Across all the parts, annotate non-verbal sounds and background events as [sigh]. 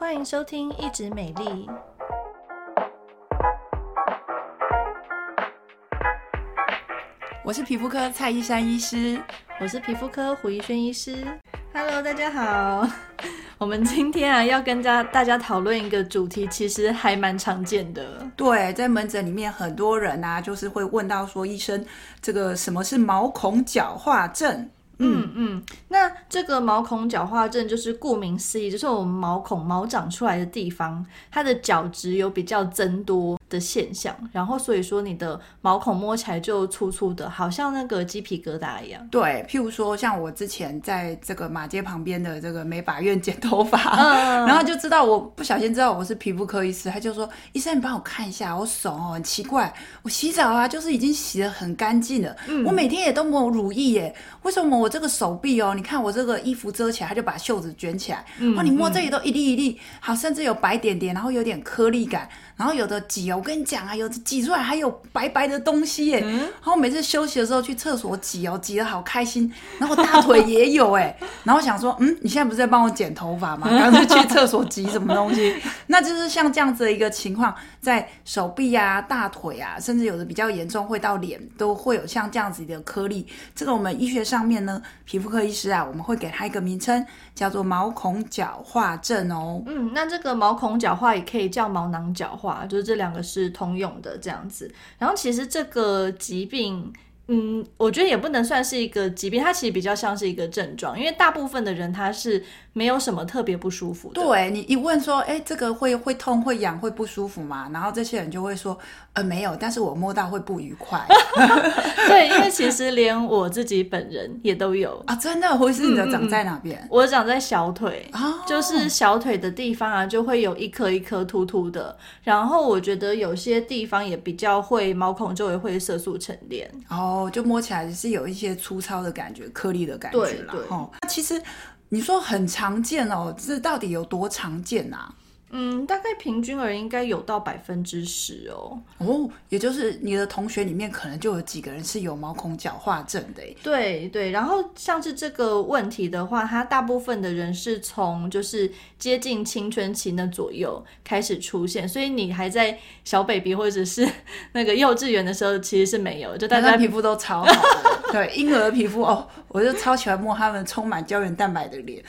欢迎收听一直美丽。我是皮肤科蔡依珊医师，我是皮肤科胡怡轩医师。Hello，大家好。[laughs] 我们今天啊要跟大大家讨论一个主题，其实还蛮常见的。对，在门诊里面，很多人啊就是会问到说，医生，这个什么是毛孔角化症？嗯嗯，那这个毛孔角化症就是顾名思义，就是我们毛孔毛长出来的地方，它的角质有比较增多的现象，然后所以说你的毛孔摸起来就粗粗的，好像那个鸡皮疙瘩一样。对，譬如说像我之前在这个马街旁边的这个美发院剪头发，[laughs] 嗯、然后就知道我不小心知道我是皮肤科医师，他就说：“医生，你帮我看一下，我手哦很奇怪，我洗澡啊就是已经洗得很干净了，嗯、我每天也都没有乳液耶，为什么我？”这个手臂哦，你看我这个衣服遮起来，他就把袖子卷起来。嗯，哇，你摸这里都一粒一粒，好，甚至有白点点，然后有点颗粒感，然后有的挤哦，我跟你讲啊，有的挤出来还有白白的东西耶。嗯，然后每次休息的时候去厕所挤哦，挤得好开心。然后大腿也有哎，[laughs] 然后想说，嗯，你现在不是在帮我剪头发吗？刚才去厕所挤什么东西？那就是像这样子的一个情况，在手臂啊、大腿啊，甚至有的比较严重会到脸，都会有像这样子的颗粒。这个我们医学上面呢。皮肤科医师啊，我们会给他一个名称，叫做毛孔角化症哦。嗯，那这个毛孔角化也可以叫毛囊角化，就是这两个是通用的这样子。然后其实这个疾病。嗯，我觉得也不能算是一个疾病，它其实比较像是一个症状，因为大部分的人他是没有什么特别不舒服的。对，你一问说，哎，这个会会痛、会痒、会不舒服吗？然后这些人就会说，呃，没有，但是我摸到会不愉快。[laughs] 对，因为其实连我自己本人也都有啊，真的，或是你的长在哪边？嗯嗯，我长在小腿，哦，就是小腿的地方啊，就会有一颗一颗突突的。然后我觉得有些地方也比较会毛孔周围会色素沉淀。哦。就摸起来是有一些粗糙的感觉，颗粒的感觉啦。哦，那其实你说很常见哦，这到底有多常见啊？嗯，大概平均而言应该有到百分之十哦。哦，也就是你的同学里面可能就有几个人是有毛孔角化症的。对对，然后像是这个问题的话，它大部分的人是从就是接近青春期那左右开始出现，所以你还在小 baby 或者是那个幼稚园的时候其实是没有，就大家皮肤都超好的。对，婴儿皮肤哦，我就超喜欢摸他们充满胶原蛋白的脸。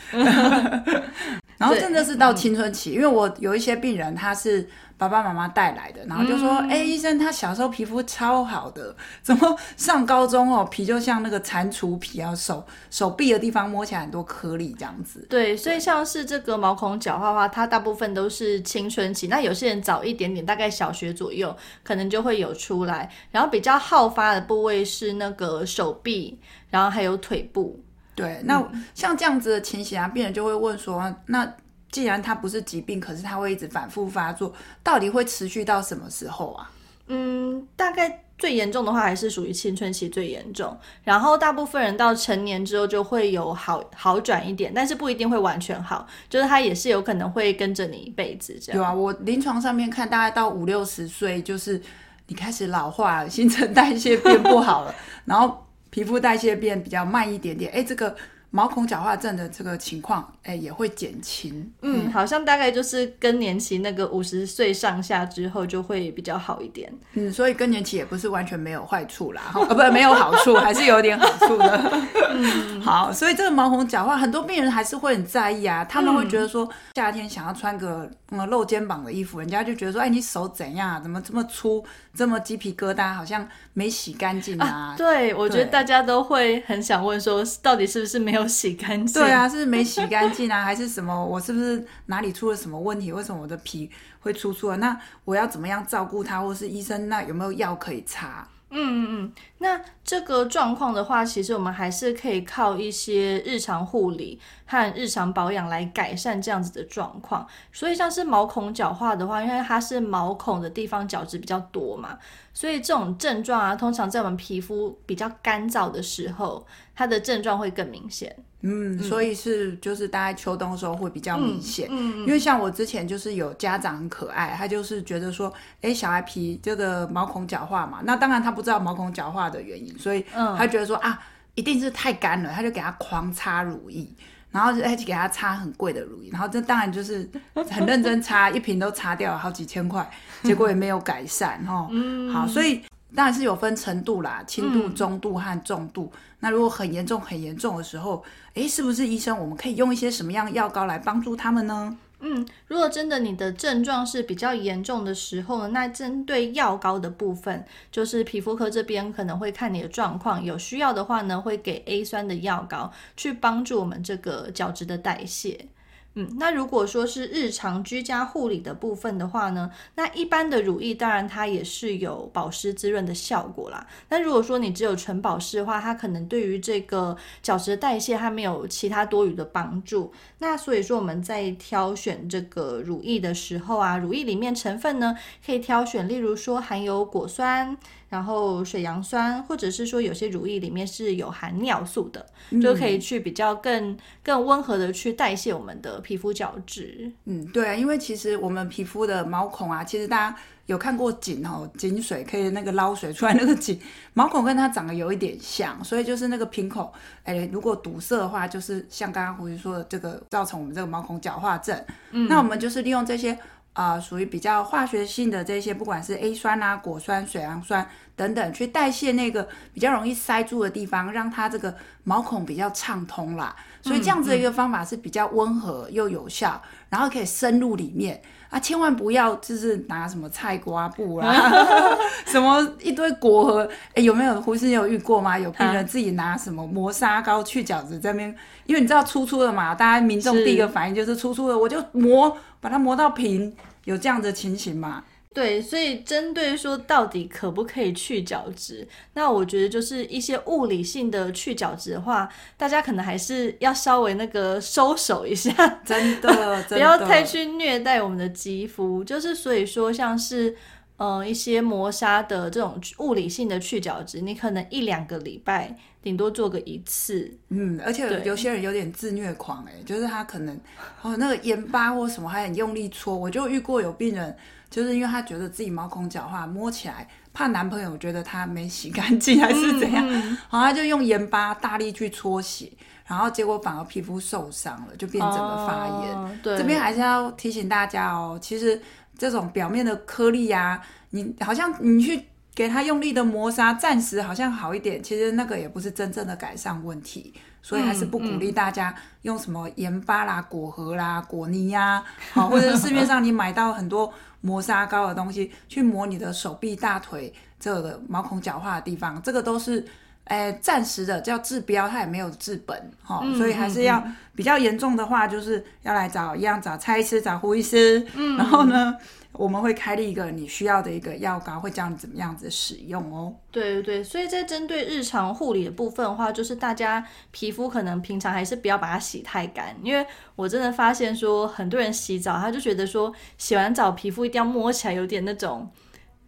然后真的是到青春期，因为我有一些病人，他是爸爸妈妈带来的，然后就说：“哎、嗯，医生，他小时候皮肤超好的，怎么上高中哦，皮就像那个蟾蜍皮啊，手手臂的地方摸起来很多颗粒这样子。”对，所以像是这个毛孔角化的话，它大部分都是青春期，那有些人早一点点，大概小学左右，可能就会有出来。然后比较好发的部位是那个手臂，然后还有腿部。对，那像这样子的情形啊，病人就会问说：那既然它不是疾病，可是它会一直反复发作，到底会持续到什么时候啊？嗯，大概最严重的话还是属于青春期最严重，然后大部分人到成年之后就会有好好转一点，但是不一定会完全好，就是它也是有可能会跟着你一辈子这样。有啊，我临床上面看，大概到五六十岁，就是你开始老化了，新陈代谢变不好了，[laughs] 然后。皮肤代谢变比较慢一点点，哎，这个毛孔角化症的这个情况，哎，也会减轻。嗯，好像大概就是更年期那个五十岁上下之后就会比较好一点。嗯，所以更年期也不是完全没有坏处啦，哦，不，没有好处，[laughs] 还是有点好处的。嗯，[laughs] 好，所以这个毛孔角化，很多病人还是会很在意啊，他们会觉得说，夏天想要穿个嗯露肩膀的衣服，人家就觉得说，哎，你手怎样？怎么这么粗？这么鸡皮疙瘩，好像没洗干净啊，啊！对，我觉得大家都会很想问说，到底是不是没有洗干净？对啊，是没洗干净啊，[laughs] 还是什么？我是不是哪里出了什么问题？为什么我的皮会粗粗的？那我要怎么样照顾它？或是医生那有没有药可以擦？嗯嗯嗯，那这个状况的话，其实我们还是可以靠一些日常护理和日常保养来改善这样子的状况。所以像是毛孔角化的话，因为它是毛孔的地方角质比较多嘛，所以这种症状啊，通常在我们皮肤比较干燥的时候，它的症状会更明显。嗯，所以是就是大概秋冬的时候会比较明显，嗯，因为像我之前就是有家长很可爱，他就是觉得说，哎，小孩皮这个毛孔角化嘛，那当然他不知道毛孔角化的原因，所以他觉得说啊，一定是太干了，他就给他狂擦乳液。然后就哎给他擦很贵的乳液，然后这当然就是 [laughs] 很认真擦，一瓶都擦掉了好几千块，[laughs] 结果也没有改善哈。嗯，好，所以当然是有分程度啦，轻度、中度和重度。嗯、那如果很严重、很严重的时候，哎，是不是医生我们可以用一些什么样的药膏来帮助他们呢？嗯，如果真的你的症状是比较严重的时候呢，那针对药膏的部分，就是皮肤科这边可能会看你的状况，有需要的话呢，会给 A 酸的药膏去帮助我们这个角质的代谢。嗯，那如果说是日常居家护理的部分的话呢，那一般的乳液当然它也是有保湿滋润的效果啦。那如果说你只有纯保湿的话，它可能对于这个角质的代谢它没有其他多余的帮助。那所以说我们在挑选这个乳液的时候啊，乳液里面成分呢，可以挑选，例如说含有果酸。然后水杨酸，或者是说有些乳液里面是有含尿素的，嗯、就可以去比较更更温和的去代谢我们的皮肤角质。嗯，对啊，因为其实我们皮肤的毛孔啊，其实大家有看过井哦，井水可以那个捞水出来那个井，毛孔跟它长得有一点像，所以就是那个瓶口，哎，如果堵塞的话，就是像刚刚胡师说的这个造成我们这个毛孔角化症。嗯，那我们就是利用这些。啊、呃，属于比较化学性的这些，不管是 A 酸啊、果酸、水杨酸等等，去代谢那个比较容易塞住的地方，让它这个毛孔比较畅通啦。所以这样子的一个方法是比较温和又有效，嗯嗯、然后可以深入里面啊，千万不要就是拿什么菜瓜布啦，[laughs] 什么一堆果核，哎，有没有胡师有遇过吗？有病人自己拿什么磨砂膏去角质这边，因为你知道粗粗的嘛，大家民众第一个反应就是粗粗的，我就磨。把它磨到平，有这样的情形吗？对，所以针对说到底可不可以去角质，那我觉得就是一些物理性的去角质的话，大家可能还是要稍微那个收手一下，真的，[laughs] 真的不要太去虐待我们的肌肤。就是所以说，像是。嗯，一些磨砂的这种物理性的去角质，你可能一两个礼拜顶多做个一次。嗯，而且有些人有点自虐狂，哎，就是他可能哦那个盐巴或什么还很用力搓。我就遇过有病人，就是因为他觉得自己毛孔角化，摸起来怕男朋友觉得他没洗干净还是怎样，然后他就用盐巴大力去搓洗，然后结果反而皮肤受伤了，就变整个发炎。哦，对，这边还是要提醒大家哦，其实。这种表面的颗粒呀，你好像你去给它用力的磨砂，暂时好像好一点，其实那个也不是真正的改善问题，所以还是不鼓励大家用什么盐巴啦、果核啦、果泥呀，[laughs] 好，或者市面上你买到很多磨砂膏的东西去磨你的手臂、大腿这个毛孔角化的地方，这个都是。哎，暂时的叫治标，它也没有治本，哈、哦，嗯、所以还是要比较严重的话，就是要来找一样找蔡医师，找胡医师，嗯，然后呢，我们会开立一个你需要的一个药膏，会教你怎么样子使用哦。对对对，所以在针对日常护理的部分的话，就是大家皮肤可能平常还是不要把它洗太干，因为我真的发现说，很多人洗澡，他就觉得说洗完澡皮肤一定要摸起来有点那种。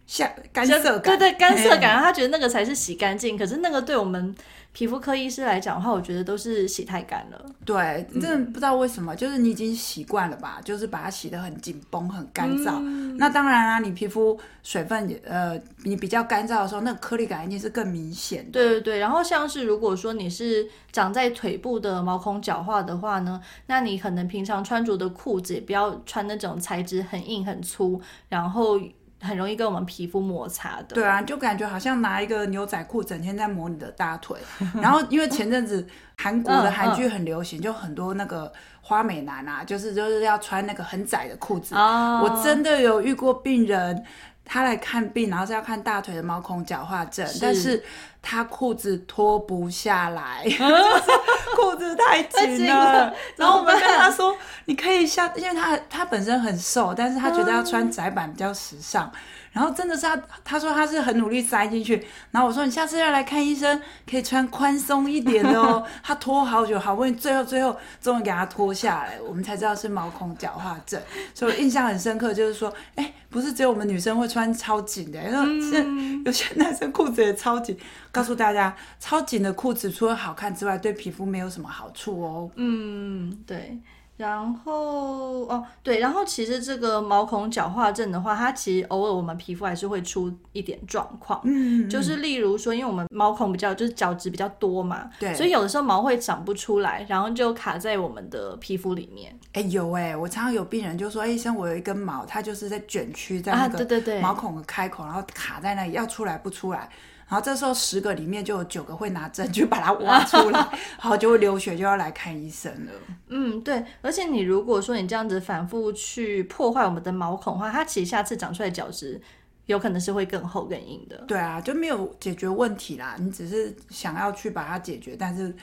像干涩感，对对，干涩感，他觉得那个才是洗干净。可是那个对我们皮肤科医师来讲的话，我觉得都是洗太干了。对，真的不知道为什么，就是你已经习惯了吧，就是把它洗得很紧绷、很干燥。嗯、那当然啦、啊，你皮肤水分也呃，你比较干燥的时候，那个颗粒感一定是更明显的。对对对，然后像是如果说你是长在腿部的毛孔角化的话呢，那你可能平常穿着的裤子也不要穿那种材质很硬很粗，然后。很容易跟我们皮肤摩擦的。对啊，就感觉好像拿一个牛仔裤整天在磨你的大腿。然后因为前阵子韩国的韩剧很流行，嗯嗯、就很多那个花美男啊，就是就是要穿那个很窄的裤子。哦、我真的有遇过病人，他来看病，然后是要看大腿的毛孔角化症，是但是他裤子脱不下来，[laughs] 裤子太紧了。[laughs] 然后我们跟他说，你可以下，因为他他本身很瘦，但是他觉得要穿窄版比较时尚。然后真的是他，他说他是很努力塞进去。然后我说，你下次要来看医生，可以穿宽松一点的哦。[laughs] 他拖好久，好不容易最后最后终于给他脱下来，我们才知道是毛孔角化症。所以我印象很深刻，就是说，哎，不是只有我们女生会穿超紧的，是有些男生裤子也超紧。告诉大家，超紧的裤子除了好看之外，对皮肤没有什么好处哦。嗯，对。然后哦，对，然后其实这个毛孔角化症的话，它其实偶尔我们皮肤还是会出一点状况，嗯，就是例如说，因为我们毛孔比较就是角质比较多嘛，对，所以有的时候毛会长不出来，然后就卡在我们的皮肤里面。哎，有哎，我常常有病人就说，哎，医生，我有一根毛，它就是在卷曲在那个毛孔的开口，啊、对对对，然后卡在那里，要出来不出来。然后这时候十个里面就有九个会拿针去 [laughs] 把它挖出来，然后就会流血，就要来看医生了。[laughs] 嗯，对。而且你如果说你这样子反复去破坏我们的毛孔的话，它其实下次长出来的角质有可能是会更厚更硬的。对啊，就没有解决问题啦。你只是想要去把它解决，但是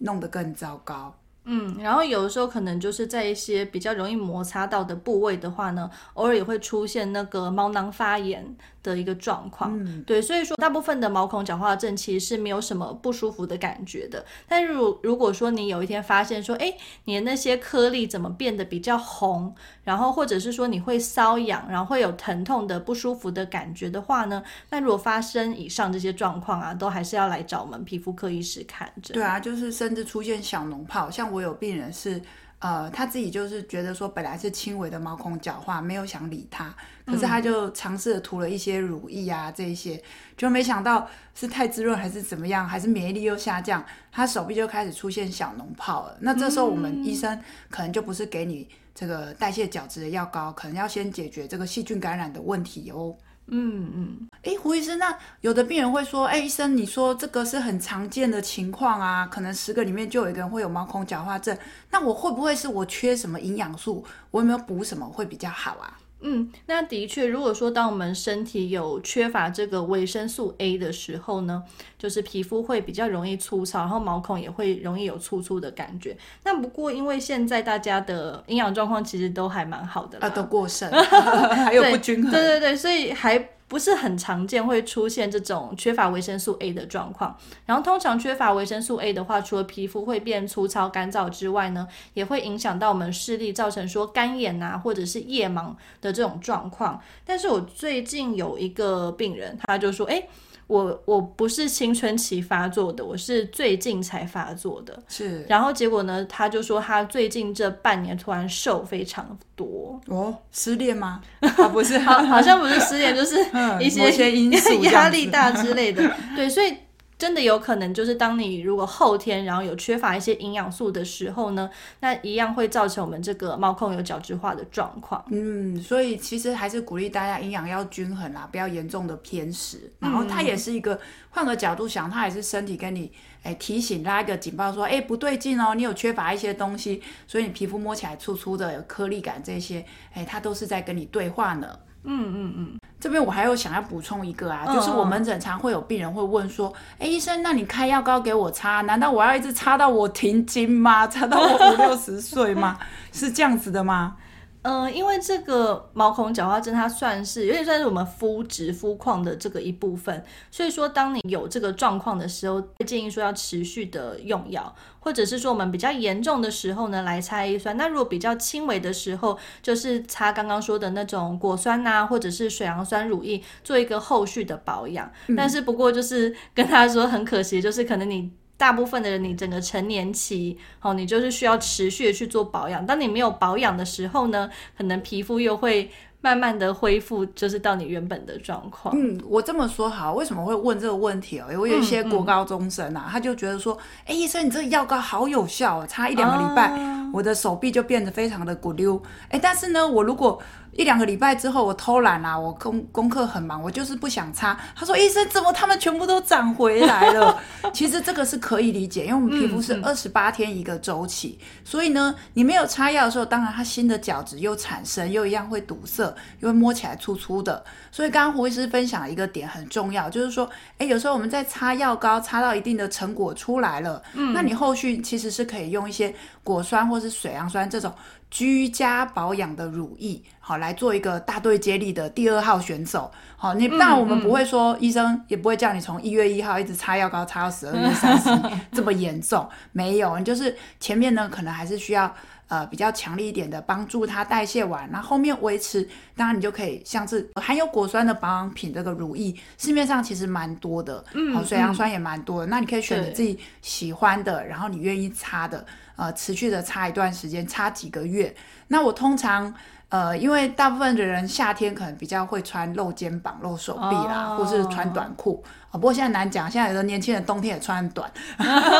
弄得更糟糕。嗯，然后有的时候可能就是在一些比较容易摩擦到的部位的话呢，偶尔也会出现那个毛囊发炎的一个状况。嗯，对，所以说大部分的毛孔角化症其实是没有什么不舒服的感觉的。但如如果说你有一天发现说，哎，你的那些颗粒怎么变得比较红，然后或者是说你会瘙痒，然后会有疼痛的不舒服的感觉的话呢，那如果发生以上这些状况啊，都还是要来找我们皮肤科医师看诊。对啊，就是甚至出现小脓泡，像。我有病人是，呃，他自己就是觉得说，本来是轻微的毛孔角化，没有想理他，可是他就尝试涂了一些乳液啊，这一些，就没想到是太滋润还是怎么样，还是免疫力又下降，他手臂就开始出现小脓泡了。那这时候我们医生可能就不是给你这个代谢角质的药膏，可能要先解决这个细菌感染的问题哦。嗯嗯，哎，胡医生，那有的病人会说，哎，医生，你说这个是很常见的情况啊，可能十个里面就有一个人会有毛孔角化症，那我会不会是我缺什么营养素？我有没有补什么会比较好啊？嗯，那的确，如果说当我们身体有缺乏这个维生素 A 的时候呢，就是皮肤会比较容易粗糙，然后毛孔也会容易有粗粗的感觉。那不过因为现在大家的营养状况其实都还蛮好的，啊，都过剩，[laughs] 还有不均衡，对，对对对，所以还。不是很常见会出现这种缺乏维生素 A 的状况，然后通常缺乏维生素 A 的话，除了皮肤会变粗糙干燥之外呢，也会影响到我们视力，造成说干眼啊或者是夜盲的这种状况。但是我最近有一个病人，他就说，诶。我我不是青春期发作的，我是最近才发作的。是，然后结果呢，他就说他最近这半年突然瘦非常多。哦，失恋吗？啊，不是，好，好像不是失恋，就是一些、嗯、些因素，压力大之类的。对，所以。真的有可能，就是当你如果后天然后有缺乏一些营养素的时候呢，那一样会造成我们这个毛孔有角质化的状况。嗯，所以其实还是鼓励大家营养要均衡啦，不要严重的偏食。然后它也是一个换个角度想，它也是身体跟你诶提醒拉一个警报说，诶不对劲哦，你有缺乏一些东西，所以你皮肤摸起来粗粗的有颗粒感这些，诶它都是在跟你对话呢。嗯嗯嗯，这边我还有想要补充一个啊，就是我们诊常会有病人会问说，哎，医生，那你开药膏给我擦，难道我要一直擦到我停经吗？[laughs] 擦到我五六十岁吗？[laughs] 是这样子的吗？嗯、呃，因为这个毛孔角化症，它算是有点算是我们肤质肤况的这个一部分，所以说当你有这个状况的时候，建议说要持续的用药，或者是说我们比较严重的时候呢，来擦 A 酸。那如果比较轻微的时候，就是擦刚刚说的那种果酸呐，或者是水杨酸乳液，做一个后续的保养。嗯、但是不过就是跟他说很可惜，就是可能你。大部分的人，你整个成年期，哦，你就是需要持续的去做保养。当你没有保养的时候呢，可能皮肤又会慢慢的恢复，就是到你原本的状况。嗯，我这么说好，为什么会问这个问题哦？因为有一些国高中生啊，嗯嗯、他就觉得说，哎，医生，你这个药膏好有效，哦擦一两个礼拜，啊、我的手臂就变得非常的鼓溜。哎，但是呢，我如果一两个礼拜之后，我偷懒啦，我功功课很忙，我就是不想擦。他说：“医生，怎么他们全部都长回来了？” [laughs] 其实这个是可以理解，因为我们皮肤是二十八天一个周期，嗯嗯、所以呢，你没有擦药的时候，当然它新的角质又产生，又一样会堵塞，因为摸起来粗粗的。所以刚刚胡医师分享一个点很重要，就是说，哎，有时候我们在擦药膏，擦到一定的成果出来了，嗯，那你后续其实是可以用一些果酸或是水杨酸这种。居家保养的乳液，好来做一个大队接力的第二号选手。好，你当然我们不会说，医生也不会叫你从一月一号一直擦药膏擦到十二月三十 [laughs] 这么严重，没有，你就是前面呢可能还是需要呃比较强力一点的，帮助它代谢完，那后，后面维持，当然你就可以像是含有果酸的保养品，这个乳液市面上其实蛮多的，嗯，好，水杨酸也蛮多的，嗯，那你可以选你自己喜欢的，然后你愿意擦的，呃，持续的擦一段时间，擦几个月。那我通常。呃，因为大部分的人夏天可能比较会穿露肩膀、露手臂啦，oh. 或是穿短裤啊。不过现在难讲，现在有的年轻人冬天也穿短。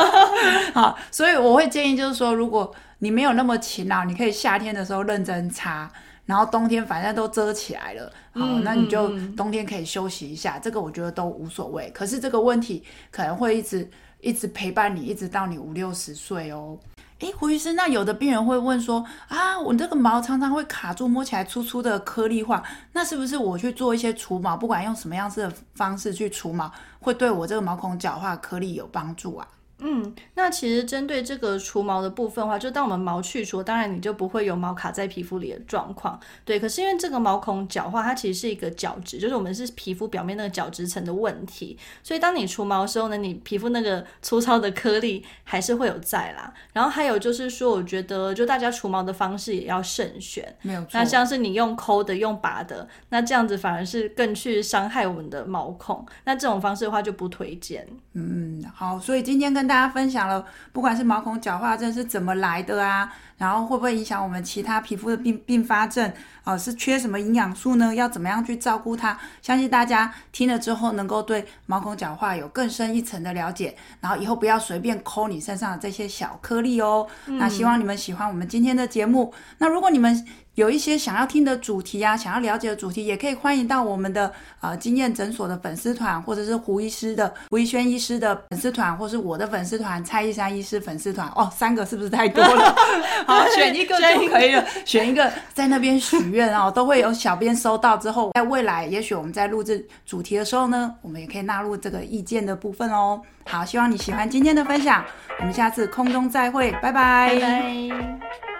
[laughs] 好，所以我会建议就是说，如果你没有那么勤劳，你可以夏天的时候认真擦，然后冬天反正都遮起来了，好，嗯、那你就冬天可以休息一下，嗯、这个我觉得都无所谓。可是这个问题可能会一直一直陪伴你，一直到你五六十岁哦。诶，胡医师，那有的病人会问说啊，我这个毛常常会卡住，摸起来粗粗的颗粒化，那是不是我去做一些除毛，不管用什么样子的方式去除毛，会对我这个毛孔角化颗粒有帮助啊？嗯，那其实针对这个除毛的部分的话，就当我们毛去除，当然你就不会有毛卡在皮肤里的状况。对，可是因为这个毛孔角化，它其实是一个角质，就是我们是皮肤表面那个角质层的问题。所以当你除毛的时候呢，你皮肤那个粗糙的颗粒还是会有在啦。然后还有就是说，我觉得就大家除毛的方式也要慎选，没有错。那像是你用抠的、用拔的，那这样子反而是更去伤害我们的毛孔。那这种方式的话就不推荐。嗯，好，所以今天跟大家分享了，不管是毛孔角化症是怎么来的啊，然后会不会影响我们其他皮肤的并并发症啊、呃，是缺什么营养素呢？要怎么样去照顾它？相信大家听了之后，能够对毛孔角化有更深一层的了解，然后以后不要随便抠你身上的这些小颗粒哦。嗯、那希望你们喜欢我们今天的节目。那如果你们有一些想要听的主题啊，想要了解的主题，也可以欢迎到我们的呃经验诊所的粉丝团，或者是胡医师的胡一轩医师的粉丝团，或是我的粉丝团蔡逸珊医师粉丝团。哦，三个是不是太多了？[laughs] 好，选一个就可以了，选一个在那边许愿哦，都会有小编收到之后，在未来也许我们在录制主题的时候呢，我们也可以纳入这个意见的部分哦。好，希望你喜欢今天的分享，我们下次空中再会，拜拜。拜拜。